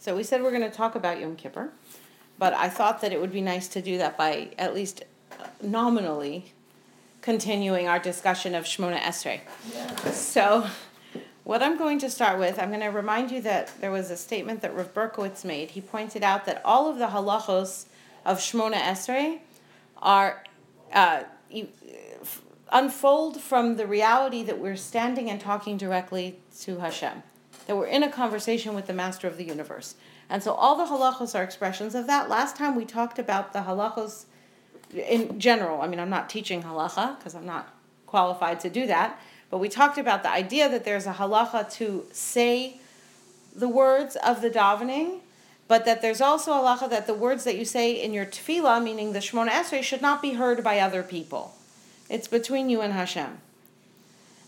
So we said we're going to talk about Yom Kippur, but I thought that it would be nice to do that by at least nominally continuing our discussion of Shemona Esrei. So what I'm going to start with, I'm going to remind you that there was a statement that Rav Berkowitz made. He pointed out that all of the halachos of Shemona Esrei are uh, unfold from the reality that we're standing and talking directly to Hashem, that we're in a conversation with the Master of the universe. And so all the halachos are expressions of that. Last time we talked about the halachos in general. I mean, I'm not teaching halacha because I'm not qualified to do that, but we talked about the idea that there's a halacha to say the words of the davening, but that there's also a halacha that the words that you say in your tefillah, meaning the Shemona Esrei, should not be heard by other people. It's between you and Hashem.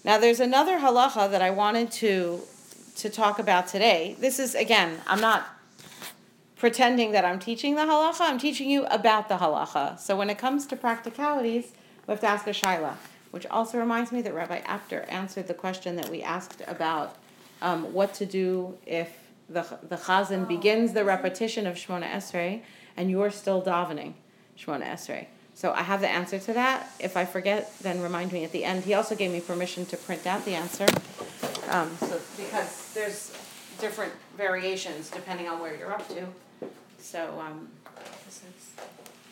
Now, there's another halacha that I wanted to to talk about today. This is again, I'm not pretending that I'm teaching the halacha. I'm teaching you about the halacha. So when it comes to practicalities, we have to ask a shaila. Which also reminds me that Rabbi Apter answered the question that we asked about um, what to do if the the chazan begins the repetition of Shmona Esrei and you're still davening Shmona Esrei. So I have the answer to that. If I forget, then remind me at the end. He also gave me permission to print out the answer. Um, so because there's different variations depending on where you're up to. So, um,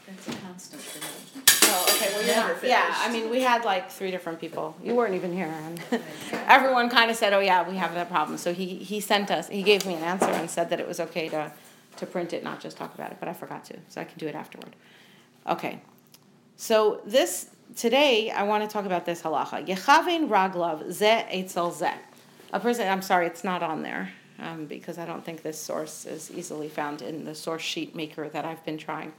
That's a constant for me. well, okay, well, you're Never not, yeah, I finished. mean, we had like three different people. You weren't even here and everyone kind of said, oh yeah, we have that problem. So he, he sent us, he gave me an answer and said that it was okay to, to print it, not just talk about it, but I forgot to, so I can do it afterward. Okay, so this, today, I want to talk about this halacha. Yechavein raglav ze etzel ze. A person, I'm sorry, it's not on there, um, because I don't think this source is easily found in the source sheet maker that I've been trying.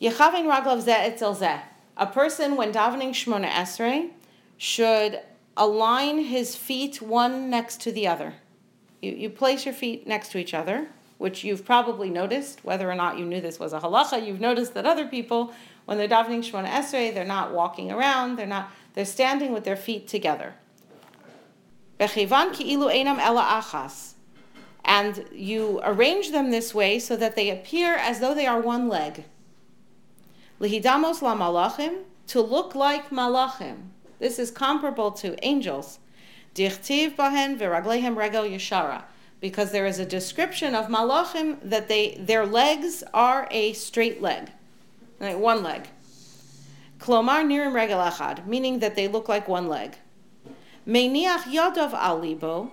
Yechavein raglav ze etzel ze. A person, when davening Shmona Esrei, should align his feet one next to the other. You, you place your feet next to each other, which you've probably noticed, whether or not you knew this was a halacha, you've noticed that other people, when they're davening Shmona Esrei, they're not walking around, they're not, they're standing with their feet together. Einam ela achas. And you arrange them this way so that they appear as though they are one leg. Lihidamos la malachim, to look like malachim. This is comparable to angels. Dichtiv bahen v'raglehem regel yeshara. Because there is a description of malachim that they their legs are a straight leg, one leg. Klomar nirim regel achad, meaning that they look like one leg. Meiniach yodov al libo,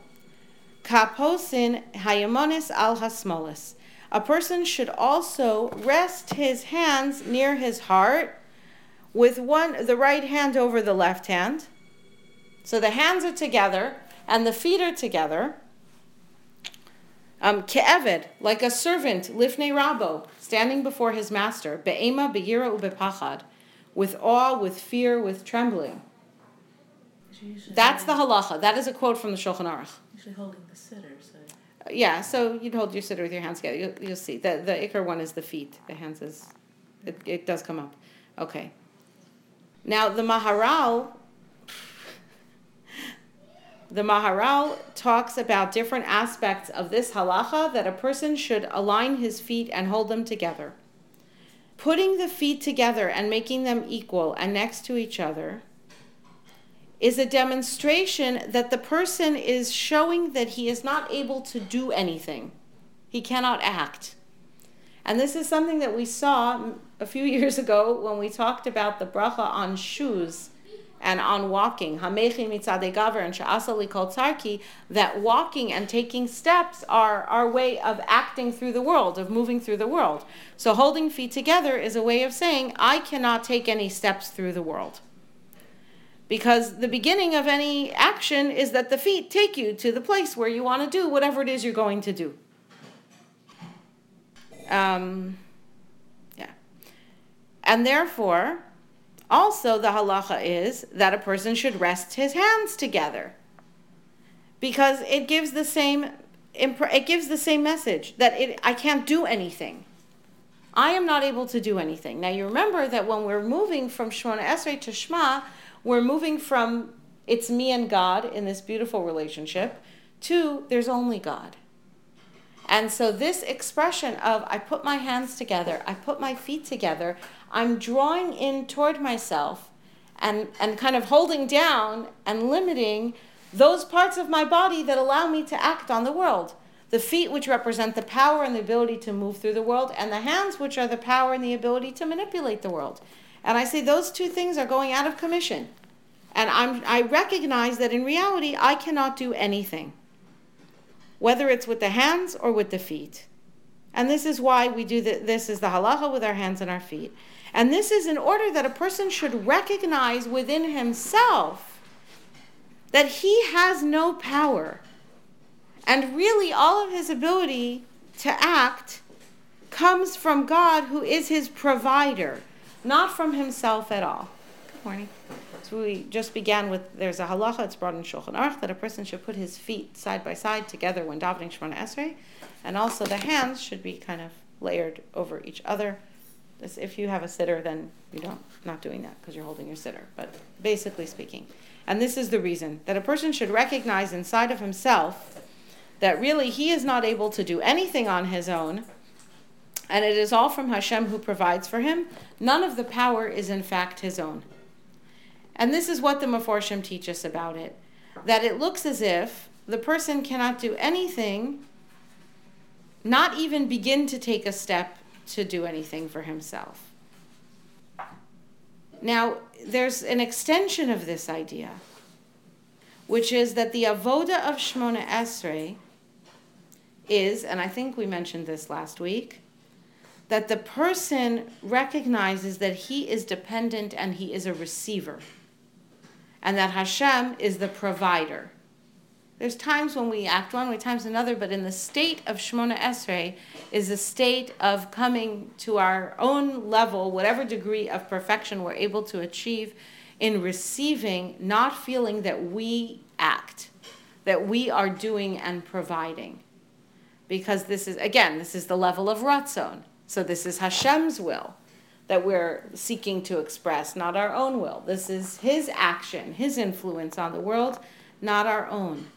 kaposin hayamonis al hasmolis. A person should also rest his hands near his heart with one the right hand over the left hand. So the hands are together and the feet are together. Um, ke'eved, like a servant, lifnei rabo, standing before his master, be'ema, be'yira, ubepachad, with awe, with fear, with trembling. That's the halacha. That is a quote from the Shulchan Aruch. Usually holding the sitter, so. Yeah, so you'd hold your sitter with your hands together. You'll, you'll see. The, the ikar one is the feet. The hands is, it, it does come up. Okay. Now, the Maharal, the Maharal talks about different aspects of this halacha that a person should align his feet and hold them together. Putting the feet together and making them equal and next to each other is a demonstration that the person is showing that he is not able to do anything. He cannot act. And this is something that we saw a few years ago when we talked about the bracha on shoes and on walking. Hamechi gaver and tzarki, that walking and taking steps are our way of acting through the world, of moving through the world. So holding feet together is a way of saying, I cannot take any steps through the world because the beginning of any action is that the feet take you to the place where you want to do whatever it is you're going to do. Um, yeah. And therefore, also the halacha is that a person should rest his hands together because it gives the same it gives the same message that it I can't do anything. I am not able to do anything. Now you remember that when we're moving from Shemona Esrei to Shema, we're moving from it's me and God in this beautiful relationship to there's only God. And so this expression of I put my hands together, I put my feet together, I'm drawing in toward myself and, and kind of holding down and limiting those parts of my body that allow me to act on the world. The feet, which represent the power and the ability to move through the world, and the hands, which are the power and the ability to manipulate the world. And I say those two things are going out of commission. And I'm, I recognize that in reality, I cannot do anything, whether it's with the hands or with the feet. And this is why we do the, this is the halacha with our hands and our feet. And this is in order that a person should recognize within himself that he has no power. And really, all of his ability to act comes from God, who is his provider, not from himself at all. Good morning. So we just began with there's a halacha, it's brought in Shulchan Aruch, that a person should put his feet side by side together when davening Shemona Esrei, and also the hands should be kind of layered over each other As if you have a sitter, then you don't not doing that because you're holding your sitter. But basically speaking, and this is the reason that a person should recognize inside of himself that really he is not able to do anything on his own, and it is all from Hashem who provides for him. None of the power is in fact his own. And this is what the Meforshim teach us about it that it looks as if the person cannot do anything, not even begin to take a step to do anything for himself. Now, there's an extension of this idea, which is that the avoda of Shmona Esrei is, and I think we mentioned this last week, that the person recognizes that he is dependent and he is a receiver, and that Hashem is the provider. There's times when we act one way, times another, but in the state of Shmona Esrei is a state of coming to our own level, whatever degree of perfection we're able to achieve in receiving, not feeling that we act, that we are doing and providing. Because this is, again, this is the level of Ratzon. So this is Hashem's will that we're seeking to express, not our own will. This is His action, His influence on the world, not our own.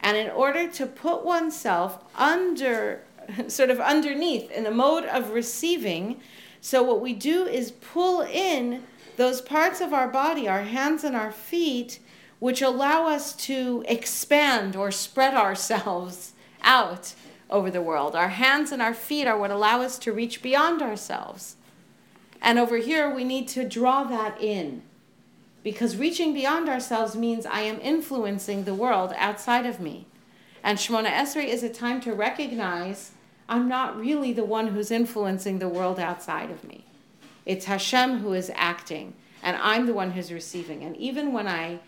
And in order to put oneself under, sort of underneath, in the mode of receiving, so what we do is pull in those parts of our body, our hands and our feet, which allow us to expand or spread ourselves out over the world. Our hands and our feet are what allow us to reach beyond ourselves. And over here, we need to draw that in. Because reaching beyond ourselves means I am influencing the world outside of me. And Shemona Esrei is a time to recognize I'm not really the one who's influencing the world outside of me. It's Hashem who is acting, and I'm the one who's receiving. And even when I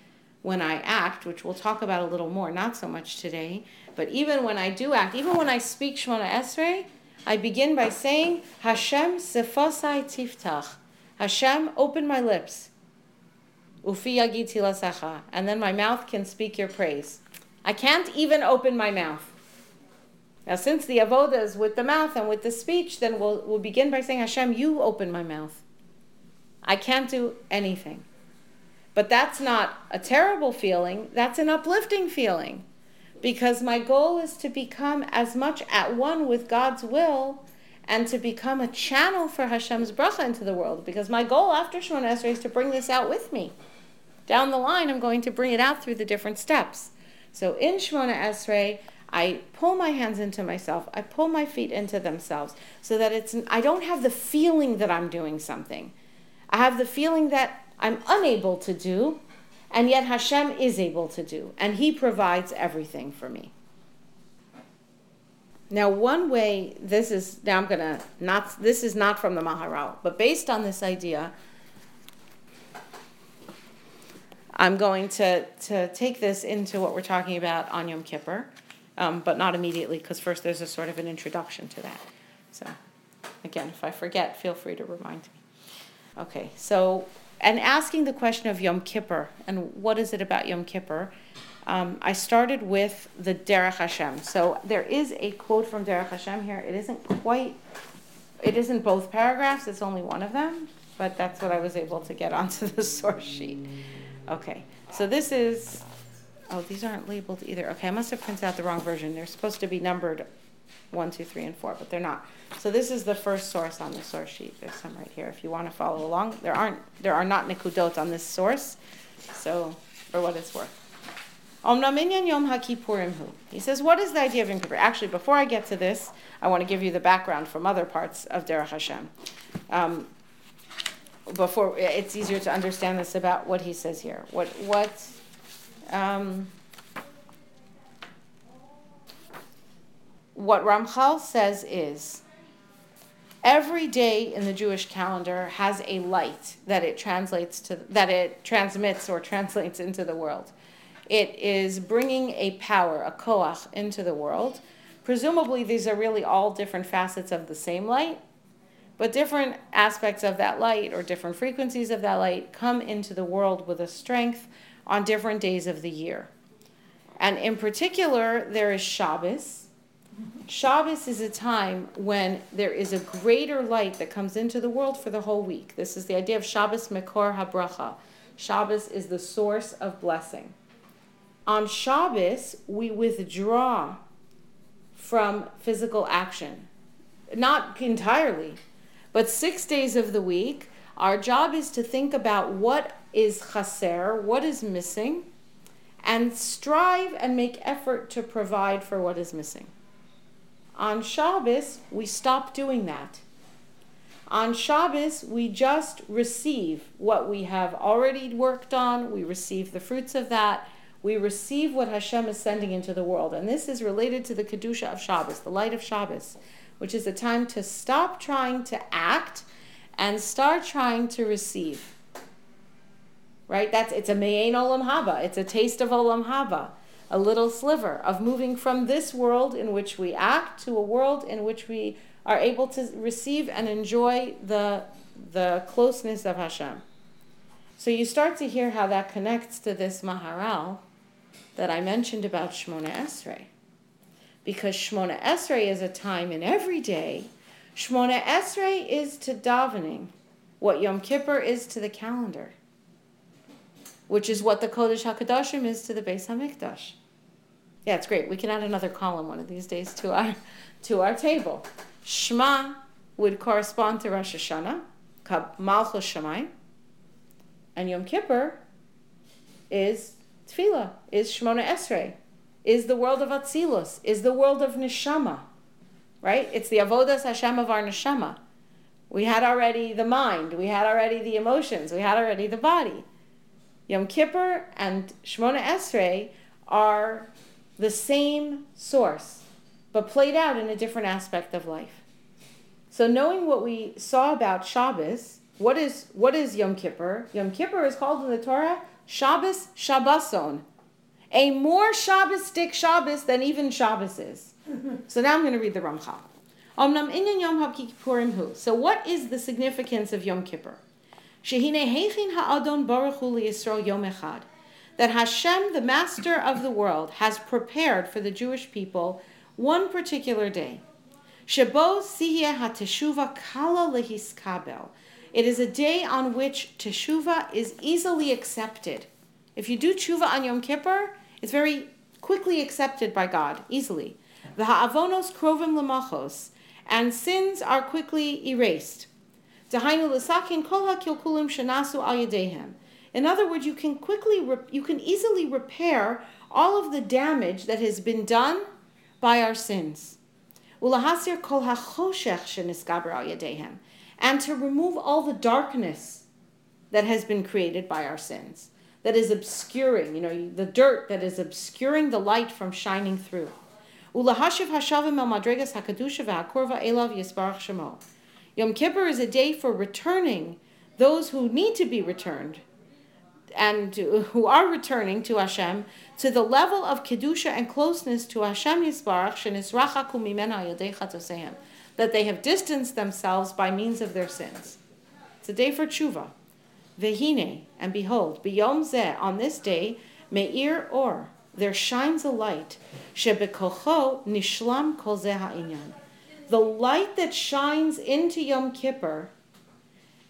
when I act, which we'll talk about a little more, not so much today, but even when I do act, even when I speak Shemona Esrei, I begin by saying, Hashem sefosai tiftach. Hashem, open my lips. Ufi tilasecha. And then my mouth can speak your praise. I can't even open my mouth. Now, since the avoda is with the mouth and with the speech, then we'll, we'll begin by saying, Hashem, you open my mouth. I can't do anything. But that's not a terrible feeling, that's an uplifting feeling. Because my goal is to become as much at one with God's will and to become a channel for Hashem's bracha into the world. Because my goal after Shemona Esrei is to bring this out with me. Down the line, I'm going to bring it out through the different steps. So in Shemona Esrei, I pull my hands into myself. I pull my feet into themselves so that it's I don't have the feeling that I'm doing something. I have the feeling that I'm unable to do, and yet Hashem is able to do, and He provides everything for me. Now, one way this is now I'm gonna not this is not from the Maharal, but based on this idea, I'm going to, to take this into what we're talking about on Yom Kippur, um, but not immediately, because first there's a sort of an introduction to that. So, again, if I forget, feel free to remind me. Okay, so, and asking the question of Yom Kippur, and what is it about Yom Kippur? Um, I started with the Derech Hashem. So there is a quote from Derech Hashem here. It isn't quite, it isn't both paragraphs, it's only one of them, but that's what I was able to get onto the source sheet. Okay, so this is, oh, these aren't labeled either. Okay, I must have printed out the wrong version. They're supposed to be numbered one, two, three, and four, but they're not. So this is the first source on the source sheet. There's some right here if you want to follow along. There aren't there are not nikudot on this source, so for what it's worth. Yom He says, what is the idea of Yom Kippur? Actually, before I get to this, I want to give you the background from other parts of Derech Hashem. Um, before it's easier to understand this about what he says here. What what um, what Ramchal says is every day in the Jewish calendar has a light that it translates to that it transmits or translates into the world. It is bringing a power, a koach, into the world. Presumably, these are really all different facets of the same light, but different aspects of that light or different frequencies of that light come into the world with a strength on different days of the year. And in particular, there is Shabbos. Shabbos is a time when there is a greater light that comes into the world for the whole week. This is the idea of Shabbos Mekor HaBracha. Shabbos is the source of blessing. On Shabbos, we withdraw from physical action. Not entirely, but six days of the week, our job is to think about what is chaser, what is missing, and strive and make effort to provide for what is missing. On Shabbos, we stop doing that. On Shabbos, we just receive what we have already worked on, we receive the fruits of that, we receive what Hashem is sending into the world. And this is related to the Kedusha of Shabbos, the light of Shabbos, which is a time to stop trying to act and start trying to receive. Right? That's it's a Me'ain Olam Haba. It's a taste of Olam Haba. A little sliver of moving from this world in which we act to a world in which we are able to receive and enjoy the, the closeness of Hashem. So you start to hear how that connects to this Maharal that I mentioned about Shmona Esrei. Because Shmona Esrei is a time in every day. Shmona Esrei is to davening what Yom Kippur is to the calendar, which is what the Kodesh HaKadoshim is to the Beis HaMikdash. Yeah, it's great. We can add another column one of these days to our, to our table. Shema would correspond to Rosh Hashanah, Malchus Shemayim, and Yom Kippur is Tefillah, is Shmona Esrei, is the world of Atzilus, is the world of Neshama, right? It's the Avodas Hashem of our Neshama. We had already the mind, we had already the emotions, we had already the body. Yom Kippur and Shemona Esrei are the same source, but played out in a different aspect of life. So knowing what we saw about Shabbos, what is what is Yom Kippur? Yom Kippur is called in the Torah Shabbos Shabboson. A more Shabbostic Shabbos than even Shabbos is. so now I'm going to read the Ramchal. So what is the significance of Yom Kippur? That Hashem, the master of the world, has prepared for the Jewish people one particular day. Hateshuva kala it is a day on which teshuva is easily accepted. If you do teshuva on Yom Kippur, it's very quickly accepted by God, easily. The ha'avonos krovim lemachos, and sins are quickly erased. In other words, you can quickly, you can easily repair all of the damage that has been done by our sins. And to remove all the darkness that has been created by our sins, that is obscuring, you know, the dirt that is obscuring the light from shining through. Yom Kippur is a day for returning those who need to be returned and who are returning to Hashem to the level of kedusha and closeness to Hashem Yisbarach that they have distanced themselves by means of their sins. It's a day for tshuva. Vehine, and behold, biyom zeh, on this day, me'ir or, there shines a light, shebekocho nishlam kol zeh ha'inyan the light that shines into Yom Kippur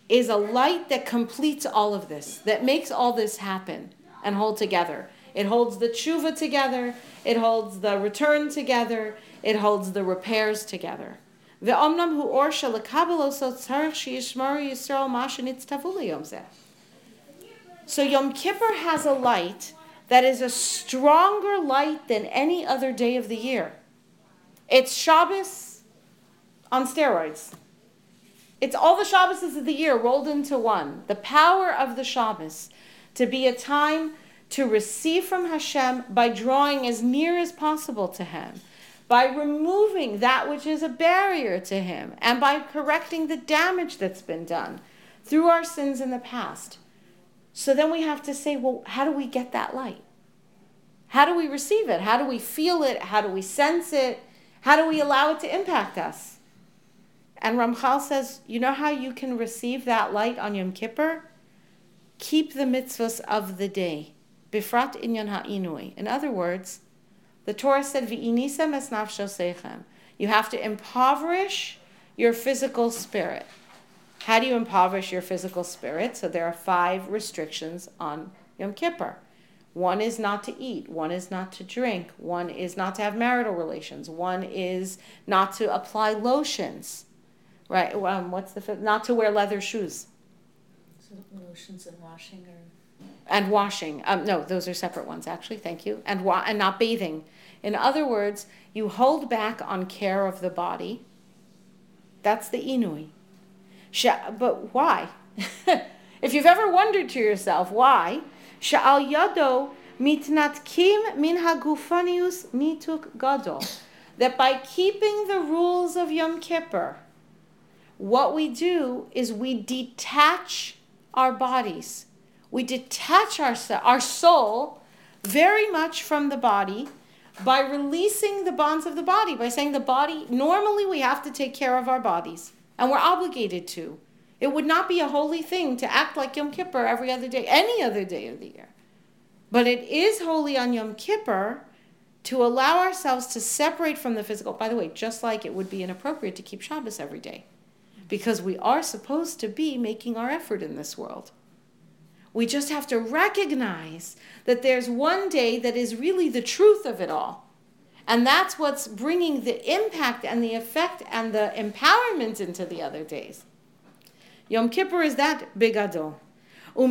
is a light that completes all of this, that makes all this happen and hold together. It holds the tshuva together, it holds the return together, it holds the repairs together. So Yom Kippur has a light that is a stronger light than any other day of the year. It's Shabbos, on steroids. It's all the Shabbases of the year rolled into one. The power of the Shabbos to be a time to receive from Hashem by drawing as near as possible to Him, by removing that which is a barrier to Him, and by correcting the damage that's been done through our sins in the past. So then we have to say, well, how do we get that light? How do we receive it? How do we feel it? How do we sense it? How do we allow it to impact us? And Ramchal says, you know how you can receive that light on Yom Kippur? Keep the mitzvahs of the day. Bifrat inyan ha'inui. In other words, the Torah said, V'inisem es nafsho You have to impoverish your physical spirit. How do you impoverish your physical spirit? So there are five restrictions on Yom Kippur. One is not to eat, one is not to drink, one is not to have marital relations, one is not to apply lotions, right? Um, what's the fifth? Not to wear leather shoes. So lotions and washing or and washing. Um, no, those are separate ones actually. Thank you. And wa- and not bathing. In other words, you hold back on care of the body. That's the inui. But why? if you've ever wondered to yourself why, sha'al yado mitnatkim min hagufanius nituk gadol. That by keeping the rules of Yom Kippur, what we do is we detach our bodies. We detach our, our soul very much from the body by releasing the bonds of the body, by saying the body, normally we have to take care of our bodies and we're obligated to. It would not be a holy thing to act like Yom Kippur every other day, any other day of the year. But it is holy on Yom Kippur to allow ourselves to separate from the physical. By the way, just like it would be inappropriate to keep Shabbos every day, because we are supposed to be making our effort in this world. We just have to recognize that there's one day that is really the truth of it all. And that's what's bringing the impact and the effect and the empowerment into the other days. Yom Kippur is that al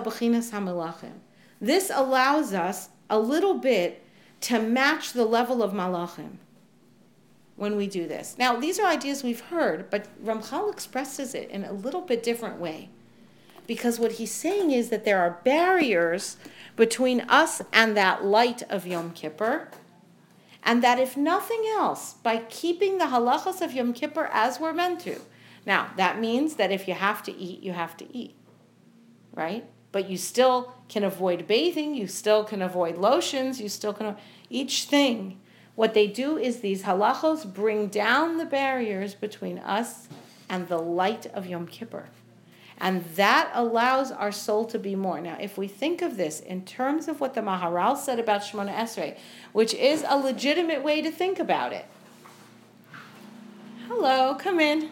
b'chinas. This allows us a little bit to match the level of malachim when we do this. Now, these are ideas we've heard, but Ramchal expresses it in a little bit different way. Because what he's saying is that there are barriers between us and that light of Yom Kippur and that if nothing else, by keeping the halachas of Yom Kippur as we're meant to. Now, that means that if you have to eat, you have to eat, right? But you still can avoid bathing, you still can avoid lotions, you still can, each thing. What they do is these halachos bring down the barriers between us and the light of Yom Kippur. And that allows our soul to be more. Now, if we think of this in terms of what the Maharal said about Shemona Esrei, which is a legitimate way to think about it. Hello, come in.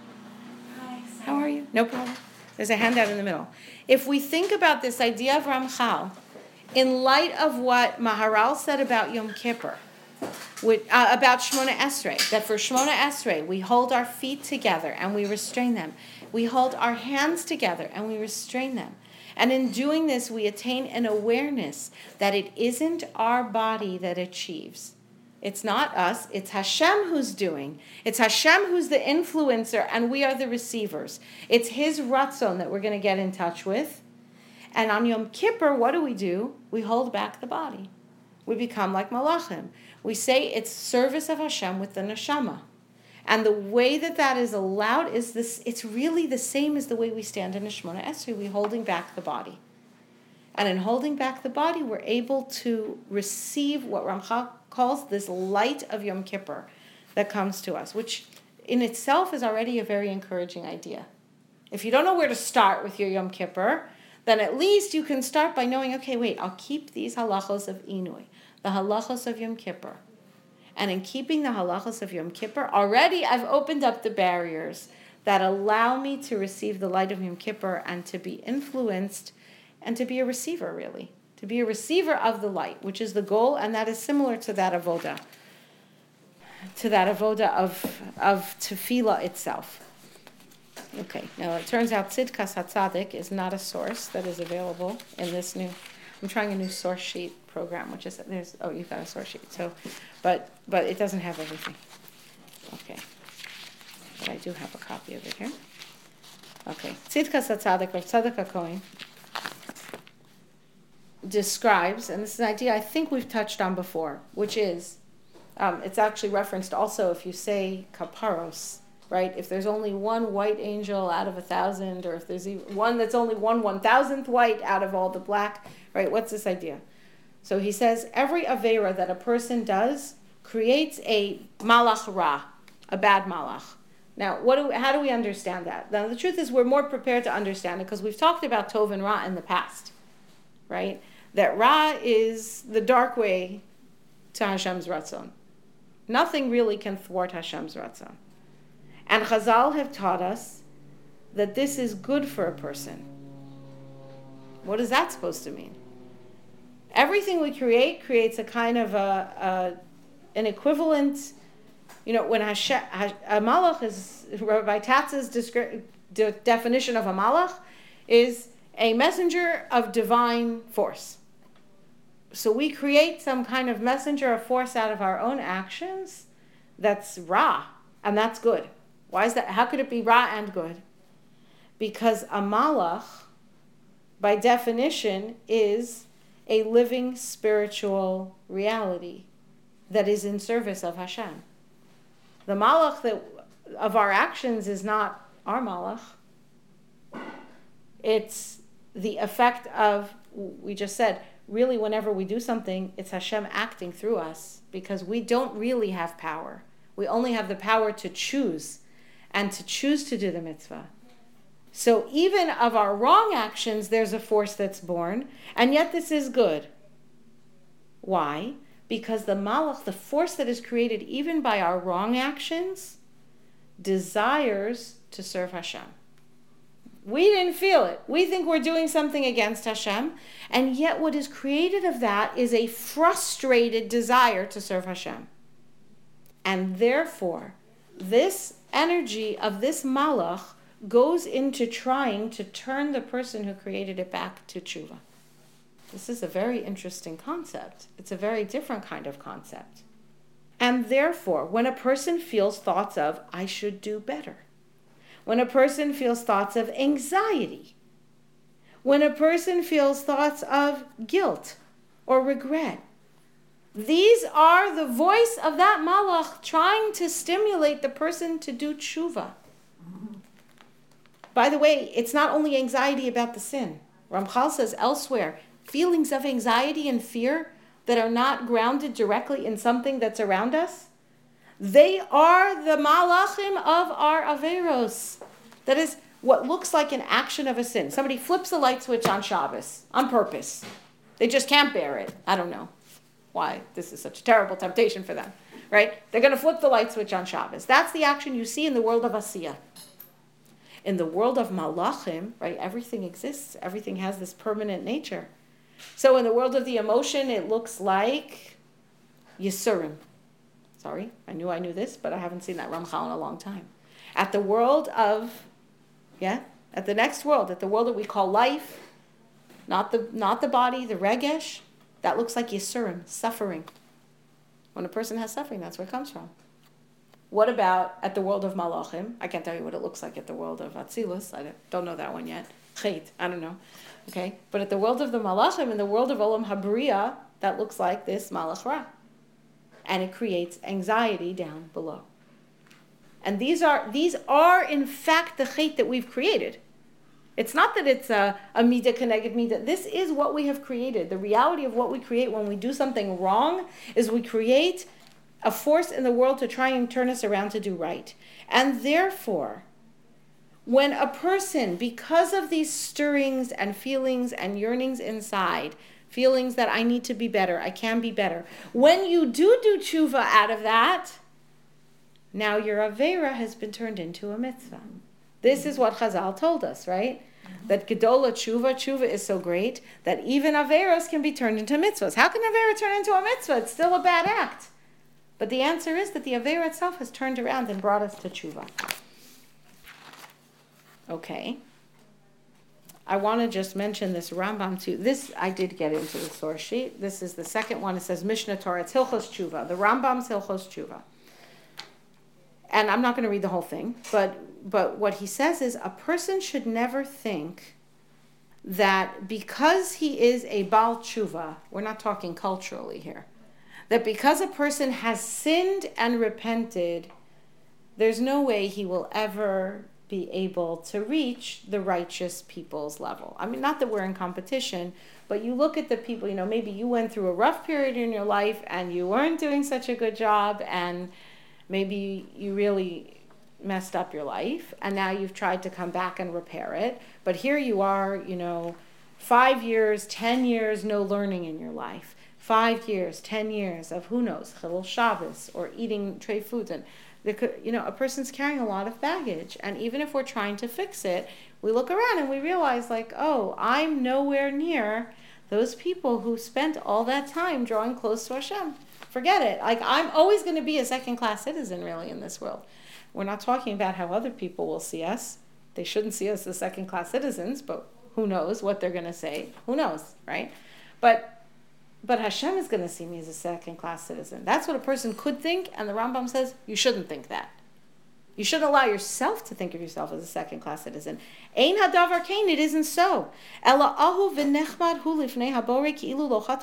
Hi. How are you? No problem. There's a handout in the middle. If we think about this idea of Ramchal, in light of what Maharal said about Yom Kippur, with, uh, about Shemona Esrei, that for Shemona Esrei we hold our feet together and we restrain them. We hold our hands together and we restrain them. And in doing this, we attain an awareness that it isn't our body that achieves. It's not us, it's Hashem who's doing. It's Hashem who's the influencer, and we are the receivers. It's His ratzon that we're going to get in touch with. And on Yom Kippur, what do we do? We hold back the body. We become like malachim. We say it's service of Hashem with the neshama. And the way that that is allowed is this, it's really the same as the way we stand in Shemona Esrei, we holding back the body. And in holding back the body, we're able to receive what Ramchal calls this light of Yom Kippur that comes to us, which in itself is already a very encouraging idea. If you don't know where to start with your Yom Kippur, then at least you can start by knowing, okay, wait, I'll keep these halachos of Inui, the halachos of Yom Kippur and in keeping the halachos of Yom Kippur, already I've opened up the barriers that allow me to receive the light of Yom Kippur and to be influenced and to be a receiver, really, to be a receiver of the light, which is the goal, and that is similar to that avoda, to that avoda of of tefillah itself. Okay, now it turns out Tzidkas Hatzadik is not a source that is available in this new. I'm trying a new source sheet program, which is there's oh you've got a source sheet. So, but but it doesn't have everything. Okay, but I do have a copy of it here. Okay, Tzidkas Hatzadik or Tzadok HaKohen describes, and this is an idea I think we've touched on before, which is, um, it's actually referenced also if you say kaparos, right? If there's only one white angel out of a thousand, or if there's one that's only one one thousandth white out of all the black, right? What's this idea? So he says every avera that a person does creates a malach ra, a bad malach. Now, what do how do we understand that? Now, the truth is, we're more prepared to understand it because we've talked about Tov and Ra in the past, right? That Ra is the dark way to Hashem's Ratzon. Nothing really can thwart Hashem's Ratzon. And Chazal have taught us that this is good for a person. What is that supposed to mean? Everything we create creates a kind of a, a an equivalent you know, when Hashem, a malach is, Rabbi Tatz's descri- de- definition of a malach is a messenger of divine force. So we create some kind of messenger of force out of our own actions that's ra, and that's good. Why is that? How could it be ra and good? Because a malach, by definition, is a living spiritual reality that is in service of Hashem. The malach that of our actions is not our malach. It's the effect of we just said really whenever we do something it's Hashem acting through us because we don't really have power. We only have the power to choose and to choose to do the mitzvah. So even of our wrong actions there's a force that's born and yet this is good. Why? because the malach, the force that is created even by our wrong actions, desires to serve Hashem. We didn't feel it. We think we're doing something against Hashem, and yet what is created of that is a frustrated desire to serve Hashem. And therefore, this energy of this malach goes into trying to turn the person who created it back to tshuva. This is a very interesting concept. It's a very different kind of concept. And therefore, when a person feels thoughts of, I should do better, when a person feels thoughts of anxiety, when a person feels thoughts of guilt or regret, these are the voice of that malach trying to stimulate the person to do tshuva. By the way, it's not only anxiety about the sin. Ramchal says elsewhere, feelings of anxiety and fear that are not grounded directly in something that's around us, they are the malachim of our averos. That is what looks like an action of a sin. Somebody flips the light switch on Shabbos on purpose. They just can't bear it. I don't know why this is such a terrible temptation for them, right? They're going to flip the light switch on Shabbos. That's the action you see in the world of Asiya. In the world of malachim, right, everything exists. Everything has this permanent nature. So in the world of the emotion, it looks like Yisurim. Sorry, I knew I knew this, but I haven't seen that Ramchal in a long time. At the world of, yeah, at the next world, at the world that we call life, not the not the body, the regesh, that looks like Yisurim, suffering. When a person has suffering, that's where it comes from. What about at the world of Malachim? I can't tell you what it looks like at the world of Atzilus. I don't know that one yet. Chait, I don't know. Okay? But at the world of the Malachim, in the world of Olam Habriya, that looks like this Malach Ra. And it creates anxiety down below. And these are these are in fact the chait that we've created. It's not that it's a, a midah connected midah. This is what we have created. The reality of what we create when we do something wrong is we create a force in the world to try and turn us around to do right. And therefore, when a person, because of these stirrings and feelings and yearnings inside, feelings that I need to be better, I can be better, when you do do tshuva out of that, now your Avera has been turned into a mitzvah. This is what Chazal told us, right? That Gedola Tshuva, Tshuva is so great that even Averas can be turned into mitzvahs. How can Avera turn into a mitzvah? It's still a bad act. But the answer is that the Avera itself has turned around and brought us to Tshuva. Okay. I want to just mention this Rambam too. This I did get into the source sheet. This is the second one. It says Mishneh Torah. It's Hilchos Tshuva. The Rambam's Hilchos Tshuva. And I'm not going to read the whole thing, but but what he says is a person should never think that because he is a Baal Tshuva, we're not talking culturally here, that because a person has sinned and repented, there's no way he will ever be able to reach the righteous people's level. I mean, not that we're in competition, but you look at the people, you know, maybe you went through a rough period in your life and you weren't doing such a good job, and maybe you really messed up your life, and now you've tried to come back and repair it. But here you are, you know, five years, ten years, no learning in your life. Five years, ten years of who knows, Chilul Shabbos or eating treif foods and you know, a person's carrying a lot of baggage. And even if we're trying to fix it, we look around and we realize, like, oh, I'm nowhere near those people who spent all that time drawing close to Hashem. Forget it. Like, I'm always going to be a second class citizen, really, in this world. We're not talking about how other people will see us. They shouldn't see us as second class citizens, but who knows what they're going to say? Who knows, right? But but Hashem is going to see me as a second class citizen. That's what a person could think, and the Rambam says you shouldn't think that. You shouldn't allow yourself to think of yourself as a second class citizen. Ein hadavar kain, it isn't so. Ela ahu v'nechmad hu lifnei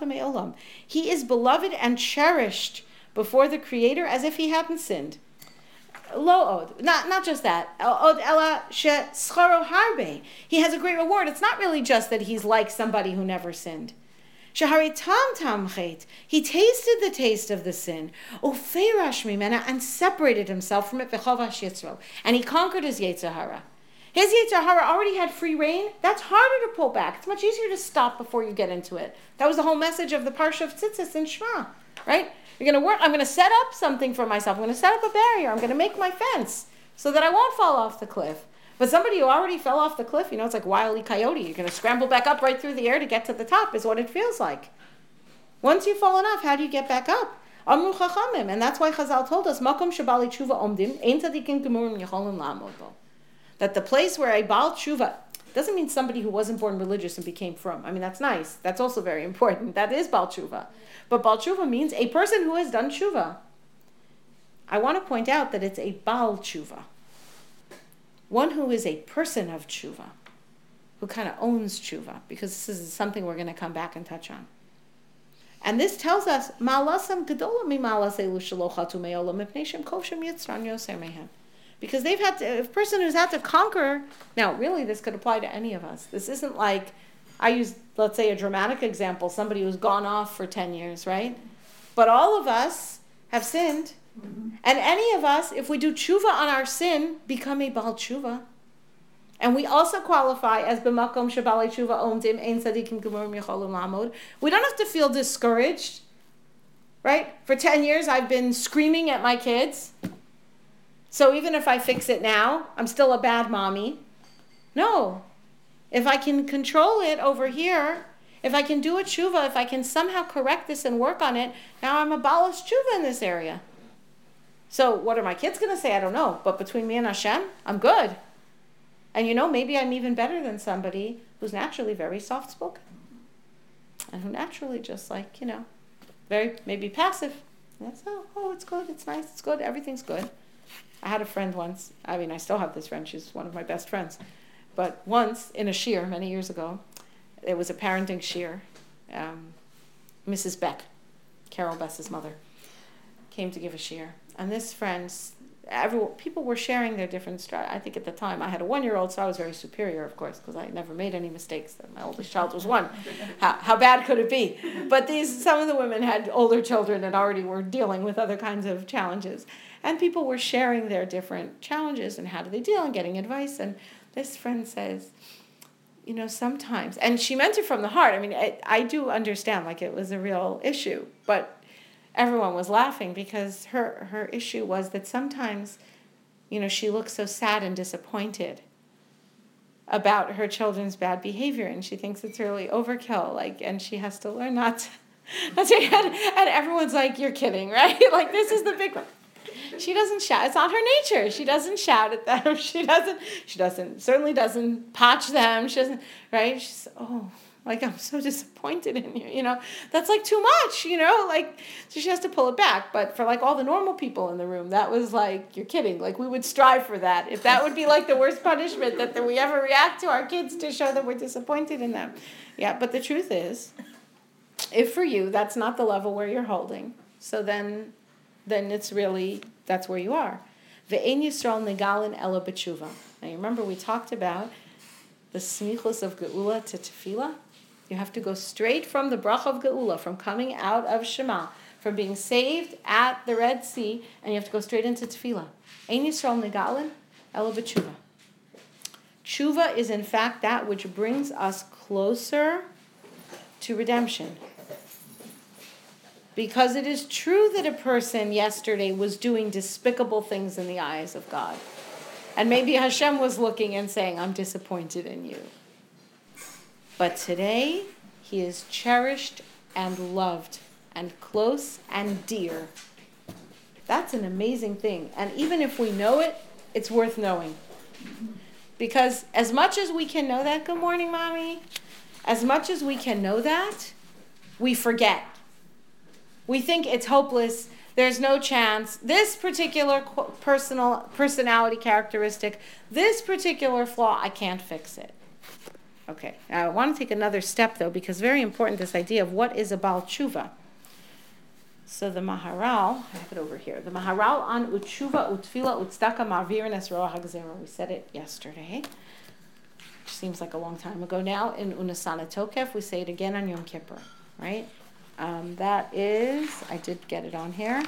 me'olam. He is beloved and cherished before the Creator as if he hadn't sinned. Lo od. Not, not just that. Od ela she harbe. He has a great reward. It's not really just that he's like somebody who never sinned. Shahari tam tam. He tasted the taste of the sin. Ufeirash mimena and separated himself from it v'chovash yitzro. And he conquered his Yetzirah. His Yetzirah already had free reign. That's harder to pull back. It's much easier to stop before you get into it. That was the whole message of the Parsha of Tzitzis and Shema, right? You're going to work. I'm going to set up something for myself. I'm going to set up a barrier. I'm going to make my fence so that I won't fall off the cliff. But somebody who already fell off the cliff, you know, it's like wily coyote. You're going to scramble back up right through the air to get to the top, is what it feels like. Once you've fallen off, how do you get back up? Amru chachamim, and that's why Chazal told us, Makom shabali tshuva omdim, ein tzadikim gemurim yecholim la'amod That the place where a bal tshuva doesn't mean somebody who wasn't born religious and became from. I mean, that's nice. That's also very important. That is bal tshuva. But bal tshuva means a person who has done tshuva. I want to point out that it's a bal tshuva one who is a person of tshuva, who kind of owns tshuva, because this is something we're going to come back and touch on. And this tells us, Because they've had to, a person who's had to conquer, now really this could apply to any of us. This isn't like, I use, let's say, a dramatic example, somebody who's gone off for 10 years, right? But all of us have sinned Mm-hmm. And any of us, if we do tshuva on our sin, become a bal tshuva. And we also qualify as b'makom shabali tshuva omdim ein tzadikim gemurim yecholim lamod. We don't have to feel discouraged, right? For 10 years, I've been screaming at my kids. So even if I fix it now, I'm still a bad mommy. No. If I can control it over here, if I can do a tshuva, if I can somehow correct this and work on it, now I'm a balas tshuva in this area. So what are my kids going to say? I don't know. But between me and Hashem, I'm good. And you know, maybe I'm even better than somebody who's naturally very soft spoken. And who naturally just like, you know, very maybe passive. That's oh, oh, it's good, it's nice, it's good, everything's good. I had a friend once. I mean, I still have this friend. She's one of my best friends. But once in a shiur many years ago, it was a parenting shiur. Um, Mrs. Beck, Carol Bess's mother, came to give a shiur, and this friend, everyone, people were sharing their different strategies. I think at the time I had a one year old, so I was very superior, of course, because I never made any mistakes. My oldest child was one. How, how bad could it be? But these some of the women had older children and already were dealing with other kinds of challenges, and people were sharing their different challenges and how do they deal and getting advice. And this friend says, you know, sometimes, and she meant it from the heart. I mean, I, I do understand, like it was a real issue, but everyone was laughing because her her issue was that sometimes you know she looks so sad and disappointed about her children's bad behavior and she thinks it's really overkill like and she has to learn not to, and, and everyone's like you're kidding right? Like this is the big one. She doesn't shout. It's not her nature. She doesn't shout at them. She doesn't she doesn't certainly doesn't potch them. She doesn't right? She's oh like i'm so disappointed in you you know? That's like too much you know? Like so she has to pull it back. But for like all the normal people in the room that was like you're kidding. Like we would strive for that. If that would be like the worst punishment that we ever react to our kids to show that we're disappointed in them. Yeah but the truth is if for you that's not the level where you're holding so then then it's really that's where you are. Ve'en yisrael negalin ela b'tshuva. Now you remember we talked about the smichus of geula to tefillah you have to go straight from the brach of Geula, from coming out of Shema, from being saved at the Red Sea, and you have to go straight into Tefillah. Ein Yisrael Negalin, Elo B'tshuva. Tshuva is in fact that which brings us closer to redemption. Because it is true that a person yesterday was doing despicable things in the eyes of God. And maybe Hashem was looking and saying, I'm disappointed in you. But today, he is cherished and loved and close and dear. That's an amazing thing. And even if we know it, it's worth knowing. Because as much as we can know that, good morning, mommy, as much as we can know that, we forget. We think it's hopeless. There's no chance. This particular personal personality characteristic, this particular flaw, I can't fix it. Okay, I want to take another step though, because very important this idea of what is a Baal Tshuva. So the Maharal, I have it over here. The Maharal on Utshuva, Utfila, Utstaka, Ma'avirin, Esroa, Hagzera. We said it yesterday, which seems like a long time ago now. In Unasana Tokef, we say it again on Yom Kippur, right? Um, that is, I did get it on here.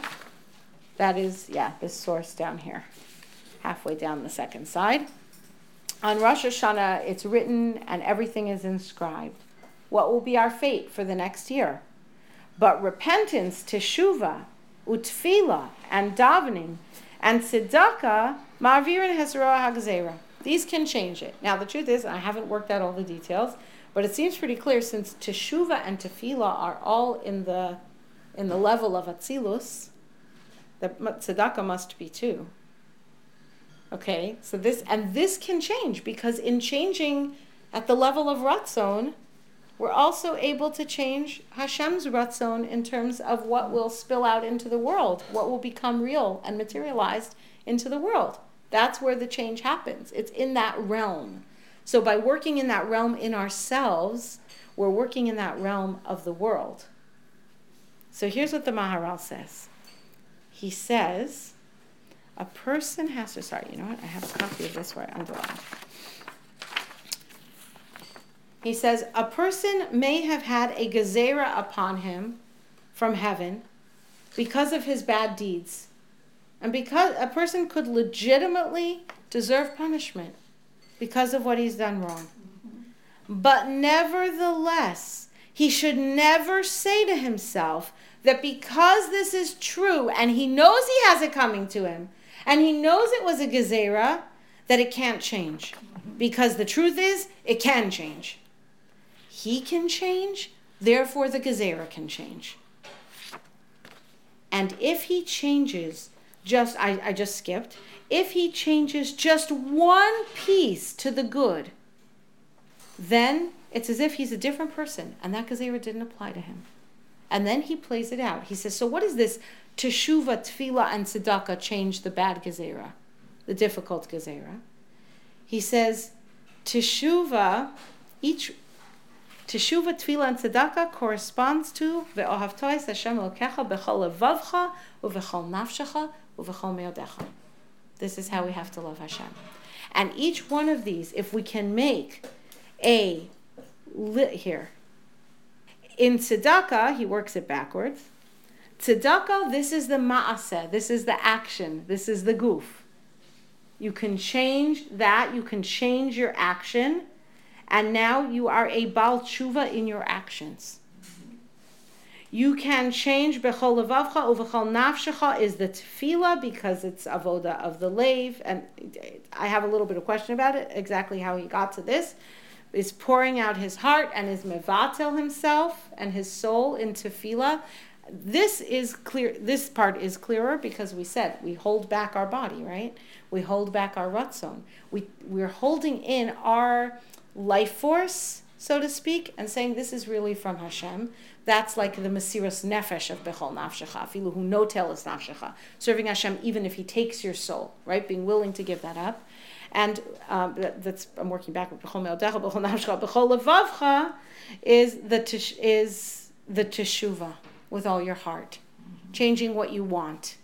That is, yeah, this source down here, halfway down the second side. On Rosh Hashanah, it's written and everything is inscribed. What will be our fate for the next year? But repentance, teshuva, utfila, and davening, and tzedakah, ma'avirin hezroa hagzera. These can change it. Now, the truth is, I haven't worked out all the details, but it seems pretty clear since teshuva and tefillah are all in the in the level of atzilus, the tzedakah must be too. Okay, so this, and this can change because in changing at the level of Ratzon, we're also able to change Hashem's Ratzon in terms of what will spill out into the world, what will become real and materialized into the world. That's where the change happens. It's in that realm. So by working in that realm in ourselves, we're working in that realm of the world. So here's what the Maharal says. He says, a person has to, sorry, you know what? I have a copy of this where I underlined. He says, a person may have had a gezerah upon him from heaven because of his bad deeds. And because a person could legitimately deserve punishment because of what he's done wrong. But nevertheless, he should never say to himself that because this is true and he knows he has it coming to him, and he knows it was a gezerah, that it can't change. Because the truth is, it can change. He can change, therefore the gezerah can change. And if he changes, just, I, I just skipped, if he changes just one piece to the good, then it's as if he's a different person, and that gezerah didn't apply to him. And then he plays it out. He says, So what is this teshuva, tefillah, and tzedakah change the bad gezerah, the difficult gezerah. He says, teshuva, each teshuva, tefillah, and tzedakah corresponds to ve'ohavtois Hashem Elokecha bechol levavcha uvechol nafshecha uvechol meodecha. This is how we have to love Hashem. And each one of these, if we can make a lit here in tzedakah, he works it backwards. Tzedakah, this is the ma'aseh, this is the action, this is the goof. You can change that, you can change your action, and now you are a Baal Tshuva in your actions. You can change bechol levavcha uvechol nafshecha is the tefillah because it's avoda of the lave, and I have a little bit of question about it exactly how he got to this. Is pouring out his heart and his mevatel himself and his soul in tefillah. This is clear. This part is clearer because we said we hold back our body, right? We hold back our ratzon. We we're holding in our life force, so to speak, and saying this is really from Hashem. That's like the Mesiras Nefesh of Bechol Nafshecha, Filu who no tell is Nafshecha, serving Hashem even if He takes your soul, right? Being willing to give that up. And um, that, that's I'm working back with Bechol Me'odecha, Bechol Nafshecha, Bechol Levavcha is the tish, is the teshuva with all your heart, changing what you want.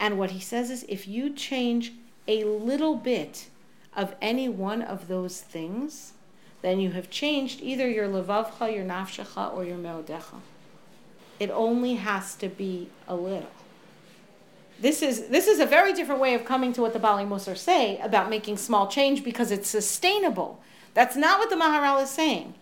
And what he says is if you change a little bit of any one of those things, then you have changed either your levavcha, your nafshecha, or your meodecha. It only has to be a little. This is, this is a very different way of coming to what the Baalei Musar say about making small change because it's sustainable. That's not what the Maharal is saying.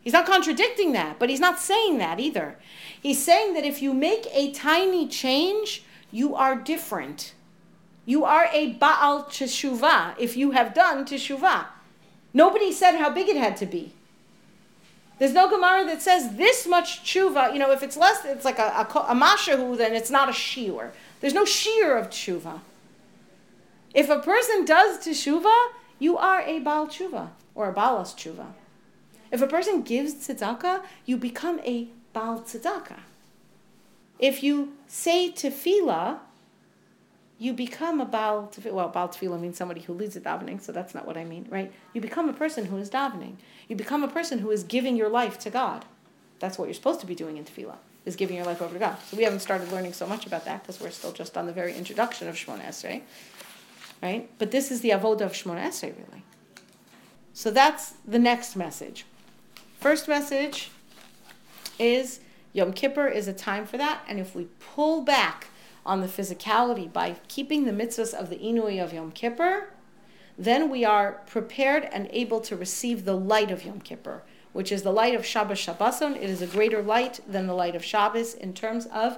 He's not contradicting that, but he's not saying that either. He's saying that if you make a tiny change, you are different. You are a Baal Teshuvah if you have done Teshuvah. Nobody said how big it had to be. There's no Gemara that says this much tshuva. You know, if it's less, it's like a, a, a mashahu, then it's not a shiur. There's no shiur of tshuva. If a person does teshuva, you are a Baal tshuva or a Baalas tshuva. If a person gives tzedakah, you become a Baal tzedakah. If you say tefillah, you become a Baal Tefillah. Well, Baal Tefillah means somebody who leads a davening, so that's not what I mean, right? You become a person who is davening. You become a person who is giving your life to God. That's what you're supposed to be doing in Tefillah, is giving your life over to God. So we haven't started learning so much about that because we're still just on the very introduction of Shemona Esrei, right? But this is the avodah of Shemona Esrei, really. So that's the next message. First message is Yom Kippur is a time for that, and if we pull back on the physicality by keeping the mitzvahs of the Inui of Yom Kippur, then we are prepared and able to receive the light of Yom Kippur, which is the light of Shabbos Shabboson. It is a greater light than the light of Shabbos in terms of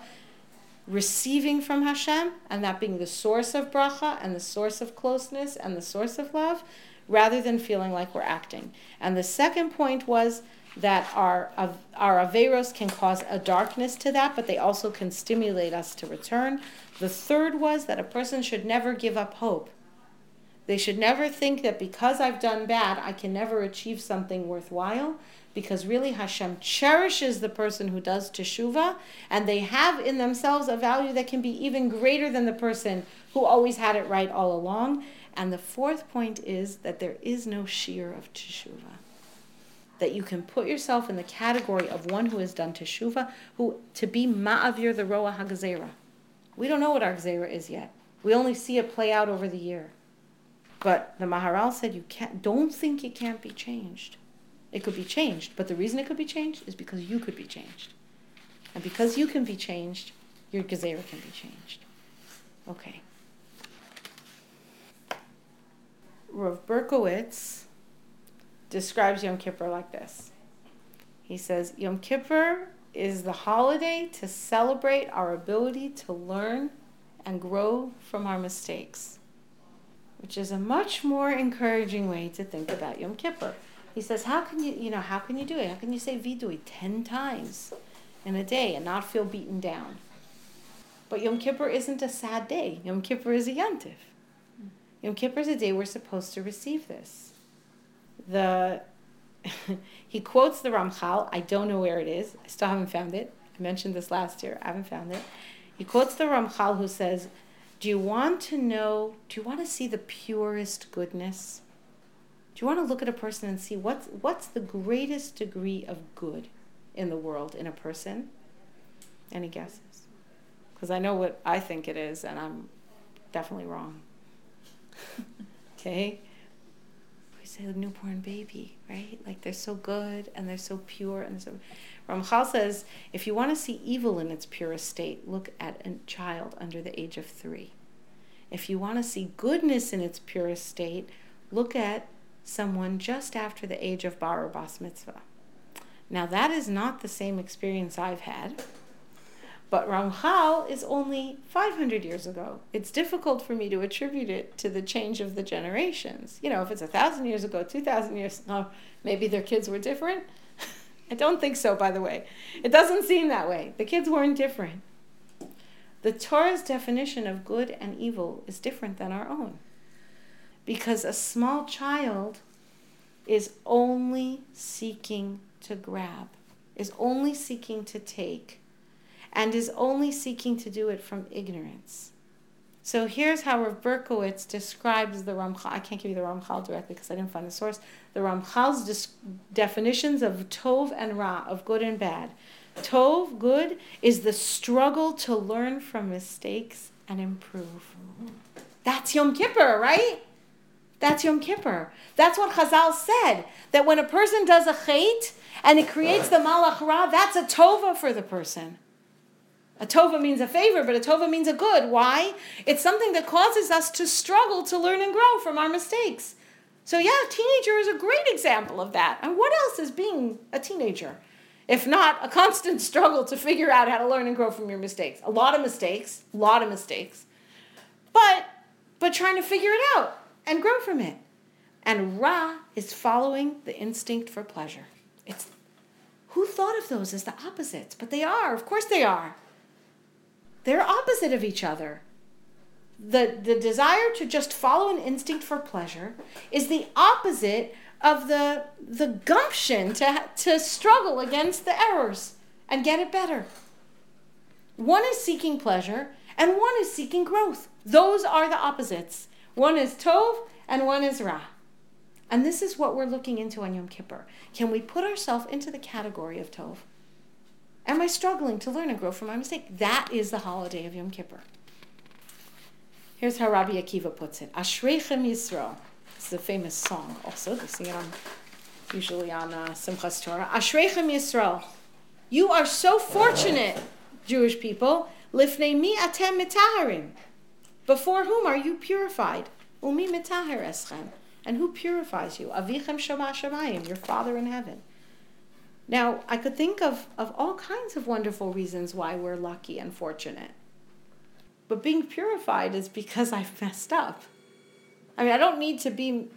receiving from Hashem, and that being the source of bracha and the source of closeness and the source of love, rather than feeling like we're acting. And the second point was that our, our Averos can cause a darkness to that, but they also can stimulate us to return. The third was that a person should never give up hope. They should never think that because I've done bad, I can never achieve something worthwhile, because really Hashem cherishes the person who does teshuva, and they have in themselves a value that can be even greater than the person who always had it right all along. And the fourth point is that there is no shiur of teshuva that you can put yourself in the category of one who has done teshuva, who to be ma'avir the roa hagazera. We don't know what our gzera is yet. We only see it play out over the year. But the Maharal said you can't don't think it can't be changed. It could be changed, but the reason it could be changed is because you could be changed. And because you can be changed, your gzera can be changed. Okay. Rav Berkowitz describes Yom Kippur like this. He says, Yom Kippur is the holiday to celebrate our ability to learn and grow from our mistakes, which is a much more encouraging way to think about Yom Kippur. He says, how can you, you know, how can you do it? How can you say vidui 10 times in a day and not feel beaten down? But Yom Kippur isn't a sad day. Yom Kippur is a yantiv. Yom Kippur is a day we're supposed to receive this the he quotes the Ramchal. I don't know where it is. I still haven't found it. I mentioned this last year. I haven't found it. He quotes the Ramchal who says, "Do you want to know? Do you want to see the purest goodness? Do you want to look at a person and see what's what's the greatest degree of good in the world in a person? Any guesses? Because I know what I think it is, and I'm definitely wrong. okay." We say a newborn baby, right? Like they're so good and they're so pure and so. Ramchal says if you want to see evil in its purest state, look at a child under the age of three. If you want to see goodness in its purest state, look at someone just after the age of bar or bas mitzvah. Now, that is not the same experience I've had. But Ramchal is only 500 years ago. It's difficult for me to attribute it to the change of the generations. You know, if it's a thousand years ago, 2,000 years ago, maybe their kids were different. I don't think so, by the way. It doesn't seem that way. The kids weren't different. The Torah's definition of good and evil is different than our own. Because a small child is only seeking to grab, is only seeking to take, and is only seeking to do it from ignorance. So here's how Rav Berkowitz describes the Ramchal. I can't give you the Ramchal directly because I didn't find the source. The Ramchal's dis- definitions of Tov and Ra, of good and bad. Tov, good, is the struggle to learn from mistakes and improve. That's Yom Kippur, right? That's Yom Kippur. That's what Chazal said. That when a person does a chait and it creates the malach ra, that's a tova for the person. A tova means a favor, but a tova means a good. Why? It's something that causes us to struggle to learn and grow from our mistakes. So yeah, teenager is a great example of that. And what else is being a teenager? If not a constant struggle to figure out how to learn and grow from your mistakes. A lot of mistakes, a lot of mistakes. But but trying to figure it out and grow from it. And Ra is following the instinct for pleasure. It's who thought of those as the opposites? But they are, of course they are. They're opposite of each other. The, the desire to just follow an instinct for pleasure is the opposite of the, the gumption to, to struggle against the errors and get it better. One is seeking pleasure and one is seeking growth. Those are the opposites. One is Tov and one is Ra. And this is what we're looking into on Yom Kippur. Can we put ourselves into the category of Tov? Am I struggling to learn and grow from my mistake? That is the holiday of Yom Kippur. Here's how Rabbi Akiva puts it Ashreichem Yisrael. It's a famous song also. They sing it on, usually on uh, Simchas Torah. Ashreichem Yisrael. You are so fortunate, Jewish people. Lifnei mi atem mitaharim. Before whom are you purified? Umi mitaher eschem. And who purifies you? Avichem shama shamayim, your Father in heaven. Now, I could think of, of all kinds of wonderful reasons why we're lucky and fortunate. But being purified is because I've messed up. I mean, I don't need to be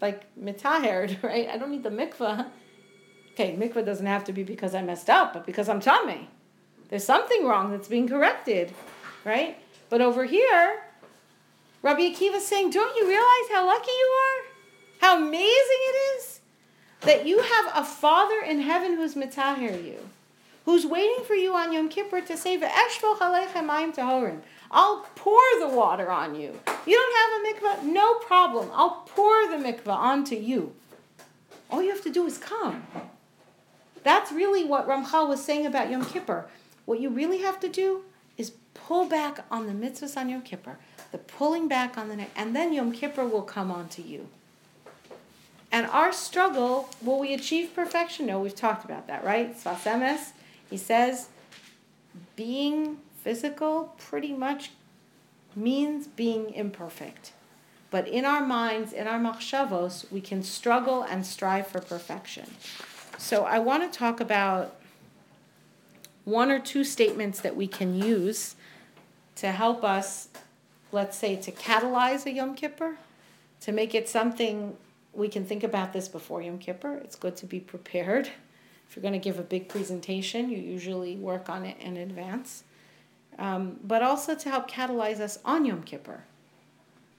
like mitahered, right? I don't need the mikvah. Okay, mikvah doesn't have to be because I messed up, but because I'm tummy. There's something wrong that's being corrected, right? But over here, Rabbi Akiva is saying, Don't you realize how lucky you are? How amazing it is that you have a Father in heaven who's mitahir you, who's waiting for you on Yom Kippur to say, I'll pour the water on you. You don't have a mikvah? No problem. I'll pour the mikvah onto you. All you have to do is come. That's really what Ramchal was saying about Yom Kippur. What you really have to do is pull back on the mitzvahs on Yom Kippur, the pulling back on the neck, and then Yom Kippur will come onto you. And our struggle, will we achieve perfection? No, we've talked about that, right? Sfas Emes, he says, being physical pretty much means being imperfect. But in our minds, in our machshavos, we can struggle and strive for perfection. So I want to talk about one or two statements that we can use to help us, let's say, to catalyze a Yom Kippur, to make it something we can think about this before Yom Kippur. It's good to be prepared. If you're going to give a big presentation, you usually work on it in advance. Um, but also to help catalyze us on Yom Kippur,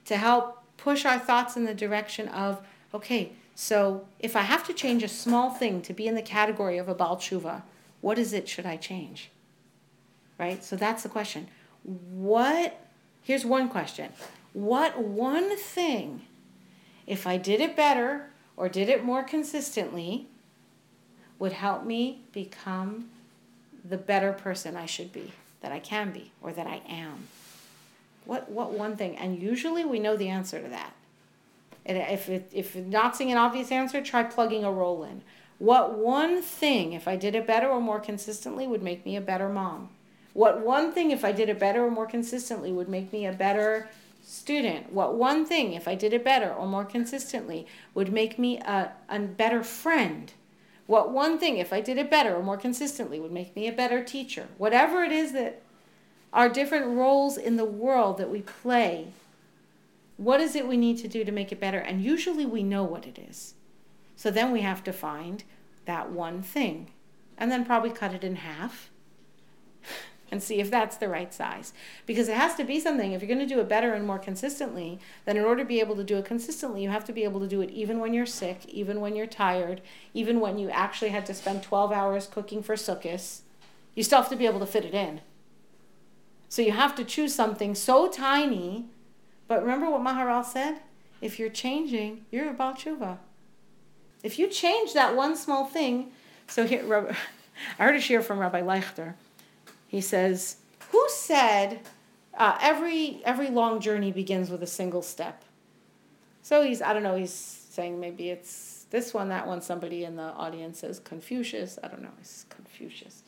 to help push our thoughts in the direction of, okay, so if I have to change a small thing to be in the category of a Baal Tshuva, what is it should I change? Right? So that's the question. What, here's one question. What one thing, if I did it better or did it more consistently, would help me become the better person I should be, that I can be, or that I am? What, what one thing? And usually we know the answer to that. And if, it, if not seeing an obvious answer, try plugging a role in. What one thing, if I did it better or more consistently, would make me a better mom? What one thing, if I did it better or more consistently, would make me a better student? What one thing, if I did it better or more consistently, would make me a, a better friend? What one thing, if I did it better or more consistently, would make me a better teacher? Whatever it is that our different roles in the world that we play, what is it we need to do to make it better? And usually we know what it is. So then we have to find that one thing and then probably cut it in half and see if that's the right size. Because it has to be something, if you're going to do it better and more consistently, then in order to be able to do it consistently, you have to be able to do it even when you're sick, even when you're tired, even when you actually had to spend 12 hours cooking for sukkahs. You still have to be able to fit it in. So you have to choose something so tiny. But remember what Maharal said? If you're changing, you're a Baal. If you change that one small thing, so here, I heard a share from Rabbi Leichter he says, Who said uh, every, every long journey begins with a single step? So he's, I don't know, he's saying maybe it's this one, that one. Somebody in the audience says Confucius. I don't know, it's Confucius.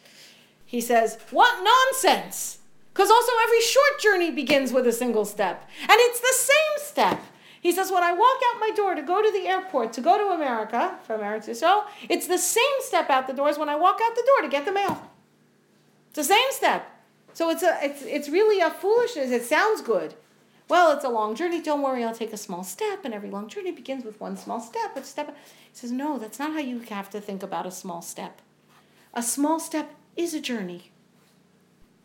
He says, What nonsense! Because also every short journey begins with a single step. And it's the same step. He says, when I walk out my door to go to the airport, to go to America, from Eretz it's the same step out the door as when I walk out the door to get the mail. It's the same step. So it's a it's it's really a foolishness. It sounds good. Well, it's a long journey. Don't worry, I'll take a small step, and every long journey begins with one small step. But step. He says, no, that's not how you have to think about a small step. A small step is a journey.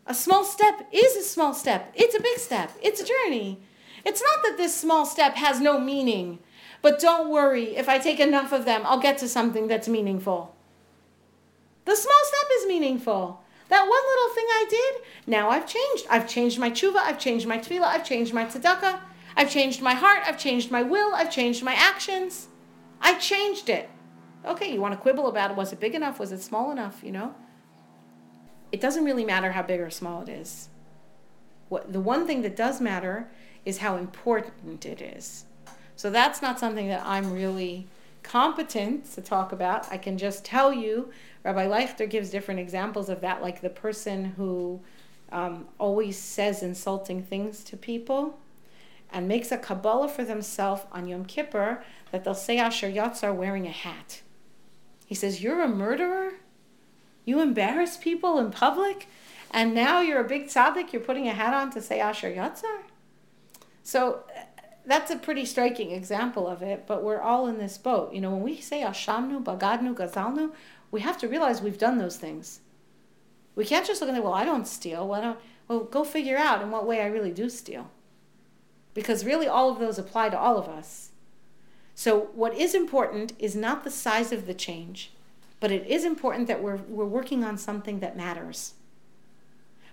A small step is a small step. It's a big step. It's a journey. It's not that this small step has no meaning, but don't worry. If I take enough of them, I'll get to something that's meaningful. The small step is meaningful. That one little thing I did, now I've changed. I've changed my tshuva, I've changed my tefillah, I've changed my tzedakah, I've changed my heart, I've changed my will, I've changed my actions. I changed it. Okay, you want to quibble about it. Was it big enough? Was it small enough? You know? It doesn't really matter how big or small it is. What, the one thing that does matter is how important it is. So that's not something that I'm really competent to talk about. I can just tell you Rabbi Leichter gives different examples of that, like the person who um, always says insulting things to people and makes a Kabbalah for themselves on Yom Kippur that they'll say Asher Yatzar wearing a hat. He says, You're a murderer? You embarrass people in public? And now you're a big tzaddik, you're putting a hat on to say Asher Yatzar? So that's a pretty striking example of it, but we're all in this boat. You know, when we say Ashamnu, Bagadnu, Gazalnu, we have to realize we've done those things. We can't just look and say, well, I don't steal. Well, don't, well, go figure out in what way I really do steal. Because really, all of those apply to all of us. So, what is important is not the size of the change, but it is important that we're, we're working on something that matters.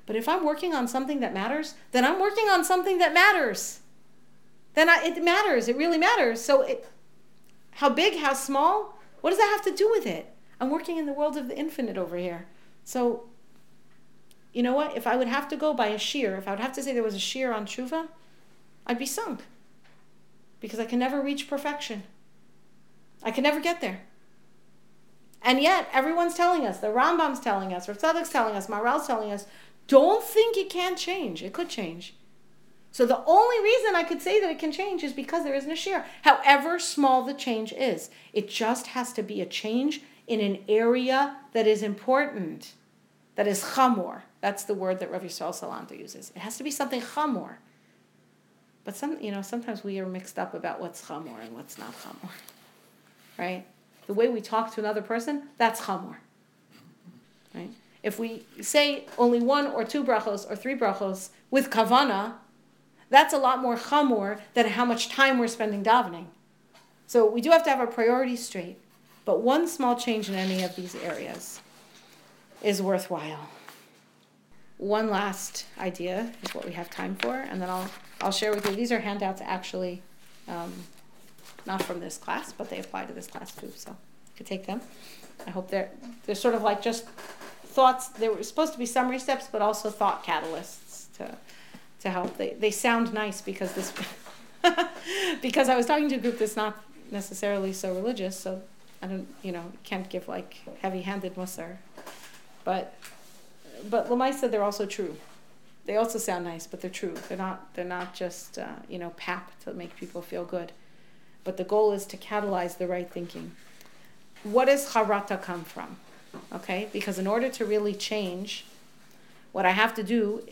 But if I'm working on something that matters, then I'm working on something that matters. Then I, it matters. It really matters. So, it, how big, how small, what does that have to do with it? I'm working in the world of the infinite over here. So, you know what? If I would have to go by a shiur, if I would have to say there was a shiur on tshuva, I'd be sunk. Because I can never reach perfection. I can never get there. And yet, everyone's telling us, the Rambam's telling us, Rav telling us, Maharal's telling us, don't think it can't change. It could change. So the only reason I could say that it can change is because there isn't a shiur. However small the change is, it just has to be a change in an area that is important, that is chamor. That's the word that Rav Yisrael Salanter uses. It has to be something chamor. But some, you know, sometimes we are mixed up about what's chamor and what's not chamor. Right? The way we talk to another person, that's chamor. Right? If we say only one or two brachos or three brachos with kavana, that's a lot more chamor than how much time we're spending davening. So we do have to have our priorities straight. But one small change in any of these areas is worthwhile. One last idea is what we have time for, and then I'll, I'll share with you. These are handouts actually, um, not from this class, but they apply to this class too, so you could take them. I hope they're, they're sort of like just thoughts. They were supposed to be summary steps, but also thought catalysts to, to help. They, they sound nice because this, because I was talking to a group that's not necessarily so religious, so I don't, you know, can't give like heavy-handed musar, but but Lamaisa they're also true. They also sound nice, but they're true. They're not they're not just uh, you know pap to make people feel good, but the goal is to catalyze the right thinking. what does charata come from? Okay, because in order to really change, what I have to do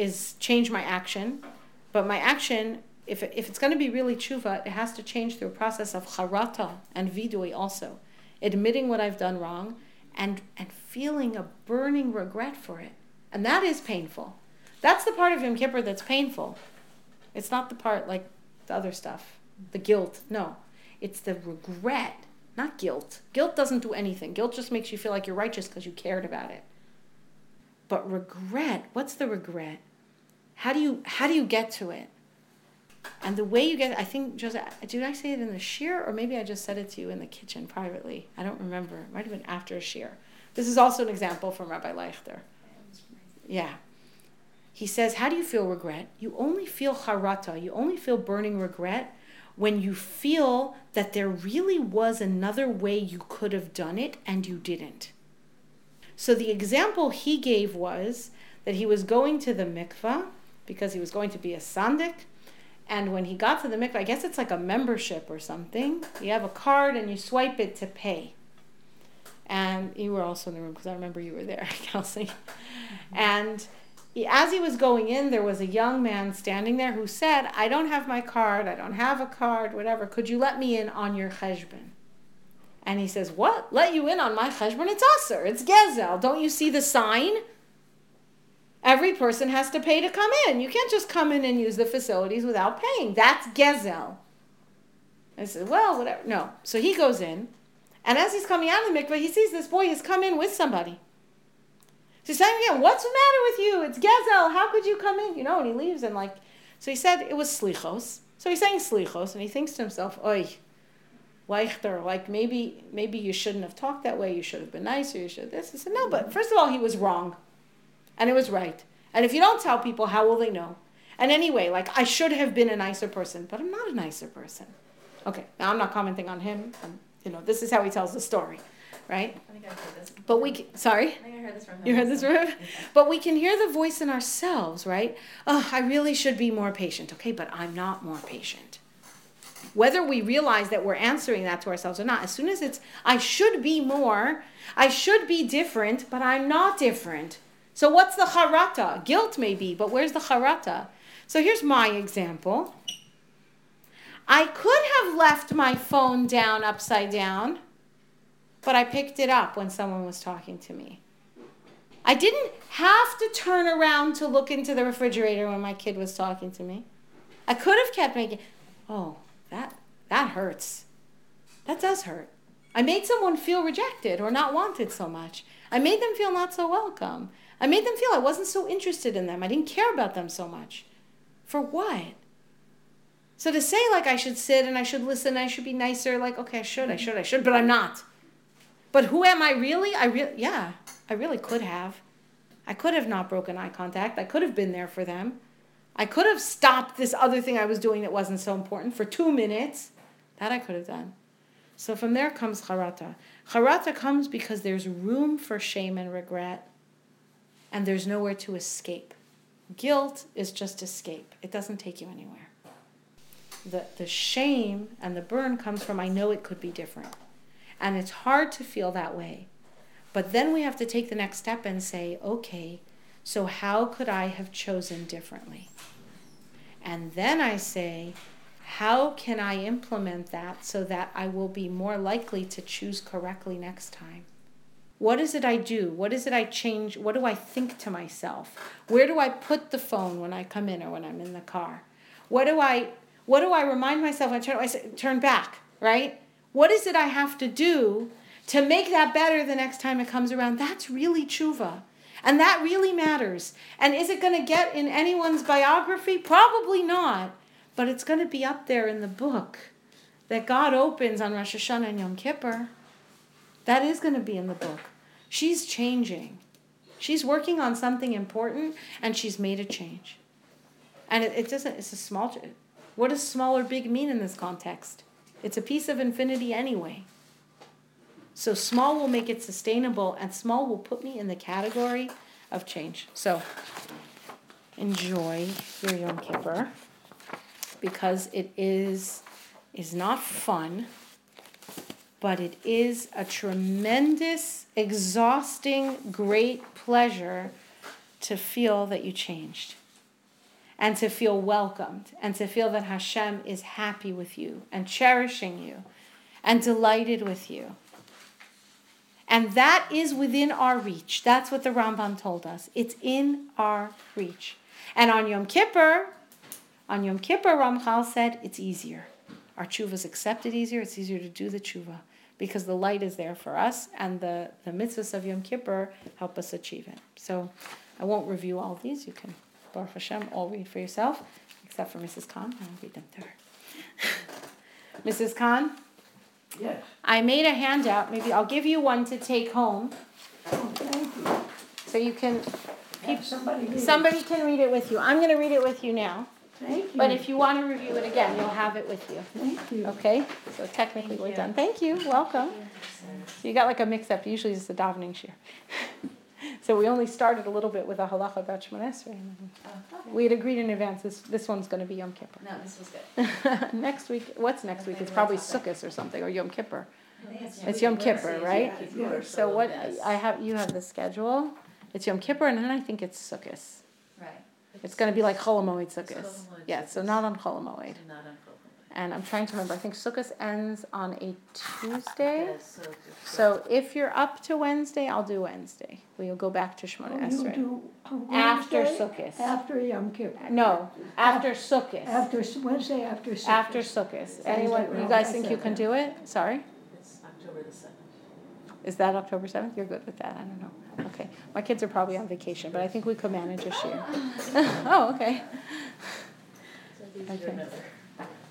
is change my action, but my action, if, if it's going to be really tshuva, it has to change through a process of charata and vidui also, admitting what I've done wrong, and and feeling a burning regret for it, and that is painful. That's the part of Yom Kippur that's painful. It's not the part like the other stuff, the guilt. No, it's the regret, not guilt. Guilt doesn't do anything. Guilt just makes you feel like you're righteous because you cared about it. But regret, what's the regret? How do you how do you get to it? And the way you get, I think, Joseph, did I say it in the shiur, or maybe I just said it to you in the kitchen privately? I don't remember. It might have been after a shiur. This is also an example from Rabbi Leichter. Yeah. He says, How do you feel regret? You only feel charata, you only feel burning regret when you feel that there really was another way you could have done it and you didn't. So the example he gave was that he was going to the mikvah because he was going to be a sandik. And when he got to the mikvah, I guess it's like a membership or something. You have a card and you swipe it to pay. And you were also in the room because I remember you were there, Kelsey. And as he was going in, there was a young man standing there who said, I don't have my card, I don't have a card, whatever. Could you let me in on your cheshbon? And he says, What? Let you in on my cheshbon? It's usher, it's gezel. Don't you see the sign? Every person has to pay to come in. You can't just come in and use the facilities without paying. That's gezel. I said, Well, whatever. No. So he goes in, and as he's coming out of the mikveh, he sees this boy has come in with somebody. He's saying again, what's the matter with you? It's Gezel. How could you come in? You know, and he leaves and like, so he said it was slichos. So he's saying slichos, and he thinks to himself, oi, leichter, like maybe maybe you shouldn't have talked that way. You should have been nicer. You should have this. He said no, but first of all, he was wrong, and it was right. And if you don't tell people, how will they know? And anyway, like I should have been a nicer person, but I'm not a nicer person. Okay, now I'm not commenting on him. I'm, you know, this is how he tells the story right? I think I heard this. But we, sorry? I think I heard this from him. You heard this from him? But we can hear the voice in ourselves, right? Oh, I really should be more patient. Okay, but I'm not more patient. Whether we realize that we're answering that to ourselves or not, as soon as it's, I should be more, I should be different, but I'm not different. So what's the charata? Guilt maybe, but where's the charata? So here's my example. I could have left my phone down upside down but I picked it up when someone was talking to me. I didn't have to turn around to look into the refrigerator when my kid was talking to me. I could have kept making, oh, that that hurts. That does hurt. I made someone feel rejected or not wanted so much. I made them feel not so welcome. I made them feel I wasn't so interested in them. I didn't care about them so much. For what? So to say like I should sit and I should listen, I should be nicer, like okay, I should, I should, I should, but I'm not. But who am I really? I really, yeah, I really could have. I could have not broken eye contact. I could have been there for them. I could have stopped this other thing I was doing that wasn't so important for two minutes. That I could have done. So from there comes charata. Charata comes because there's room for shame and regret, and there's nowhere to escape. Guilt is just escape, it doesn't take you anywhere. The, the shame and the burn comes from I know it could be different. And it's hard to feel that way. But then we have to take the next step and say, okay, so how could I have chosen differently? And then I say, how can I implement that so that I will be more likely to choose correctly next time? What is it I do? What is it I change? What do I think to myself? Where do I put the phone when I come in or when I'm in the car? What do I what do I remind myself? I turn I say, turn back, right? What is it I have to do to make that better the next time it comes around? That's really tshuva. And that really matters. And is it going to get in anyone's biography? Probably not. But it's going to be up there in the book that God opens on Rosh Hashanah and Yom Kippur. That is going to be in the book. She's changing. She's working on something important and she's made a change. And it, it doesn't, it's a small, what does small or big mean in this context? It's a piece of infinity anyway. So small will make it sustainable, and small will put me in the category of change. So enjoy your Yom Kippur because it is is not fun, but it is a tremendous, exhausting, great pleasure to feel that you changed and to feel welcomed and to feel that Hashem is happy with you and cherishing you and delighted with you. And that is within our reach. That's what the Rambam told us. It's in our reach. And on Yom Kippur, on Yom Kippur, Ramchal said it's easier. Our tshuva is accepted easier. It's easier to do the tshuva because the light is there for us, and the, the mitzvahs of Yom Kippur help us achieve it. So I won't review all these. You can, Baruch Hashem, all read for yourself, except for Mrs. Khan. I'll read them to her. Mrs. Khan? Yes. I made a handout. Maybe I'll give you one to take home Oh, thank you. so you can. Somebody. Somebody can read it with you. I'm going to read it with you now. Thank you. But if you want to review it again, you'll have it with you. Thank you. Okay? So technically we're done. Thank you. Welcome. So you got like a mix up. Usually it's a davening shir. so we only started a little bit with a halacha about Shemona Esrei. Oh, we had agreed in advance. This this one's going to be Yom Kippur. No, this was good. next week, what's next week? It's probably Sukkot or something or Yom Kippur. I It's Yom Kippur, right? Yeah. So what I have, you have the schedule. It's Yom Kippur, and then I think it's Sukkot. Right. It's going to be like Chol Hamoed Sukkot. Chol Yeah, so not on Chol Hamoed. Not on And I'm trying to remember. I think Sukkot ends on a Tuesday. Yes, so. So if you're up to Wednesday, I'll do Wednesday. We'll go back to Oh, Shemona you Esrei. After Wednesday? Sukkot. After Yom Kippur. No, after Sukkot. After, Wednesday after Sukkot. After Sukkot. Anyone, you guys think you can do it? Sorry? It's October the seventh. Is that October seventh? You're good with that? I don't know. Okay. My kids are probably on vacation, but I think we could manage this year. Oh, okay. So Okay.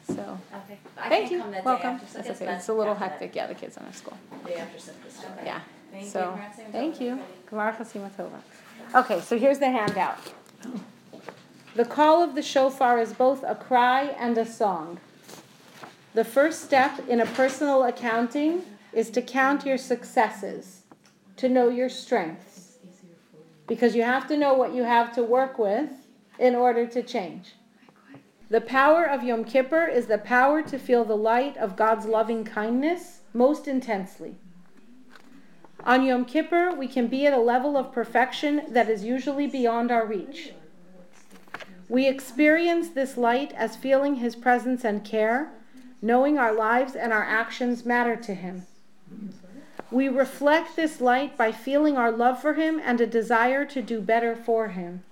So, Okay. Thank you. come that day Welcome. That's okay. It's a little hectic. Yeah, the kids don't have school. Day after Okay. Yeah. Thank you. So, Grazie. thank you. Okay, so here's the handout. The call of the shofar is both a cry and a song. The first step in a personal accounting is to count your successes, to know your strengths, because you have to know what you have to work with in order to change. The power of Yom Kippur is the power to feel the light of God's loving kindness most intensely. On Yom Kippur, we can be at a level of perfection that is usually beyond our reach. We experience this light as feeling His presence and care, knowing our lives and our actions matter to Him. We reflect this light by feeling our love for Him and a desire to do better for Him.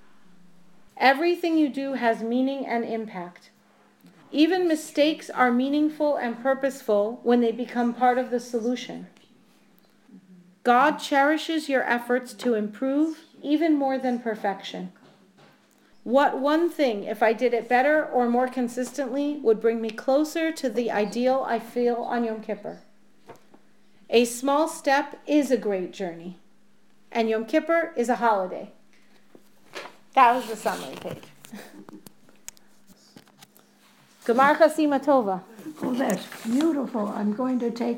Everything you do has meaning and impact. Even mistakes are meaningful and purposeful when they become part of the solution. God cherishes your efforts to improve even more than perfection. What one thing, if I did it better or more consistently, would bring me closer to the ideal I feel on Yom Kippur? A small step is a great journey, and Yom Kippur is a holiday. That was the summary page. Gemar Chasima Tova. Oh, that's beautiful. I'm going to take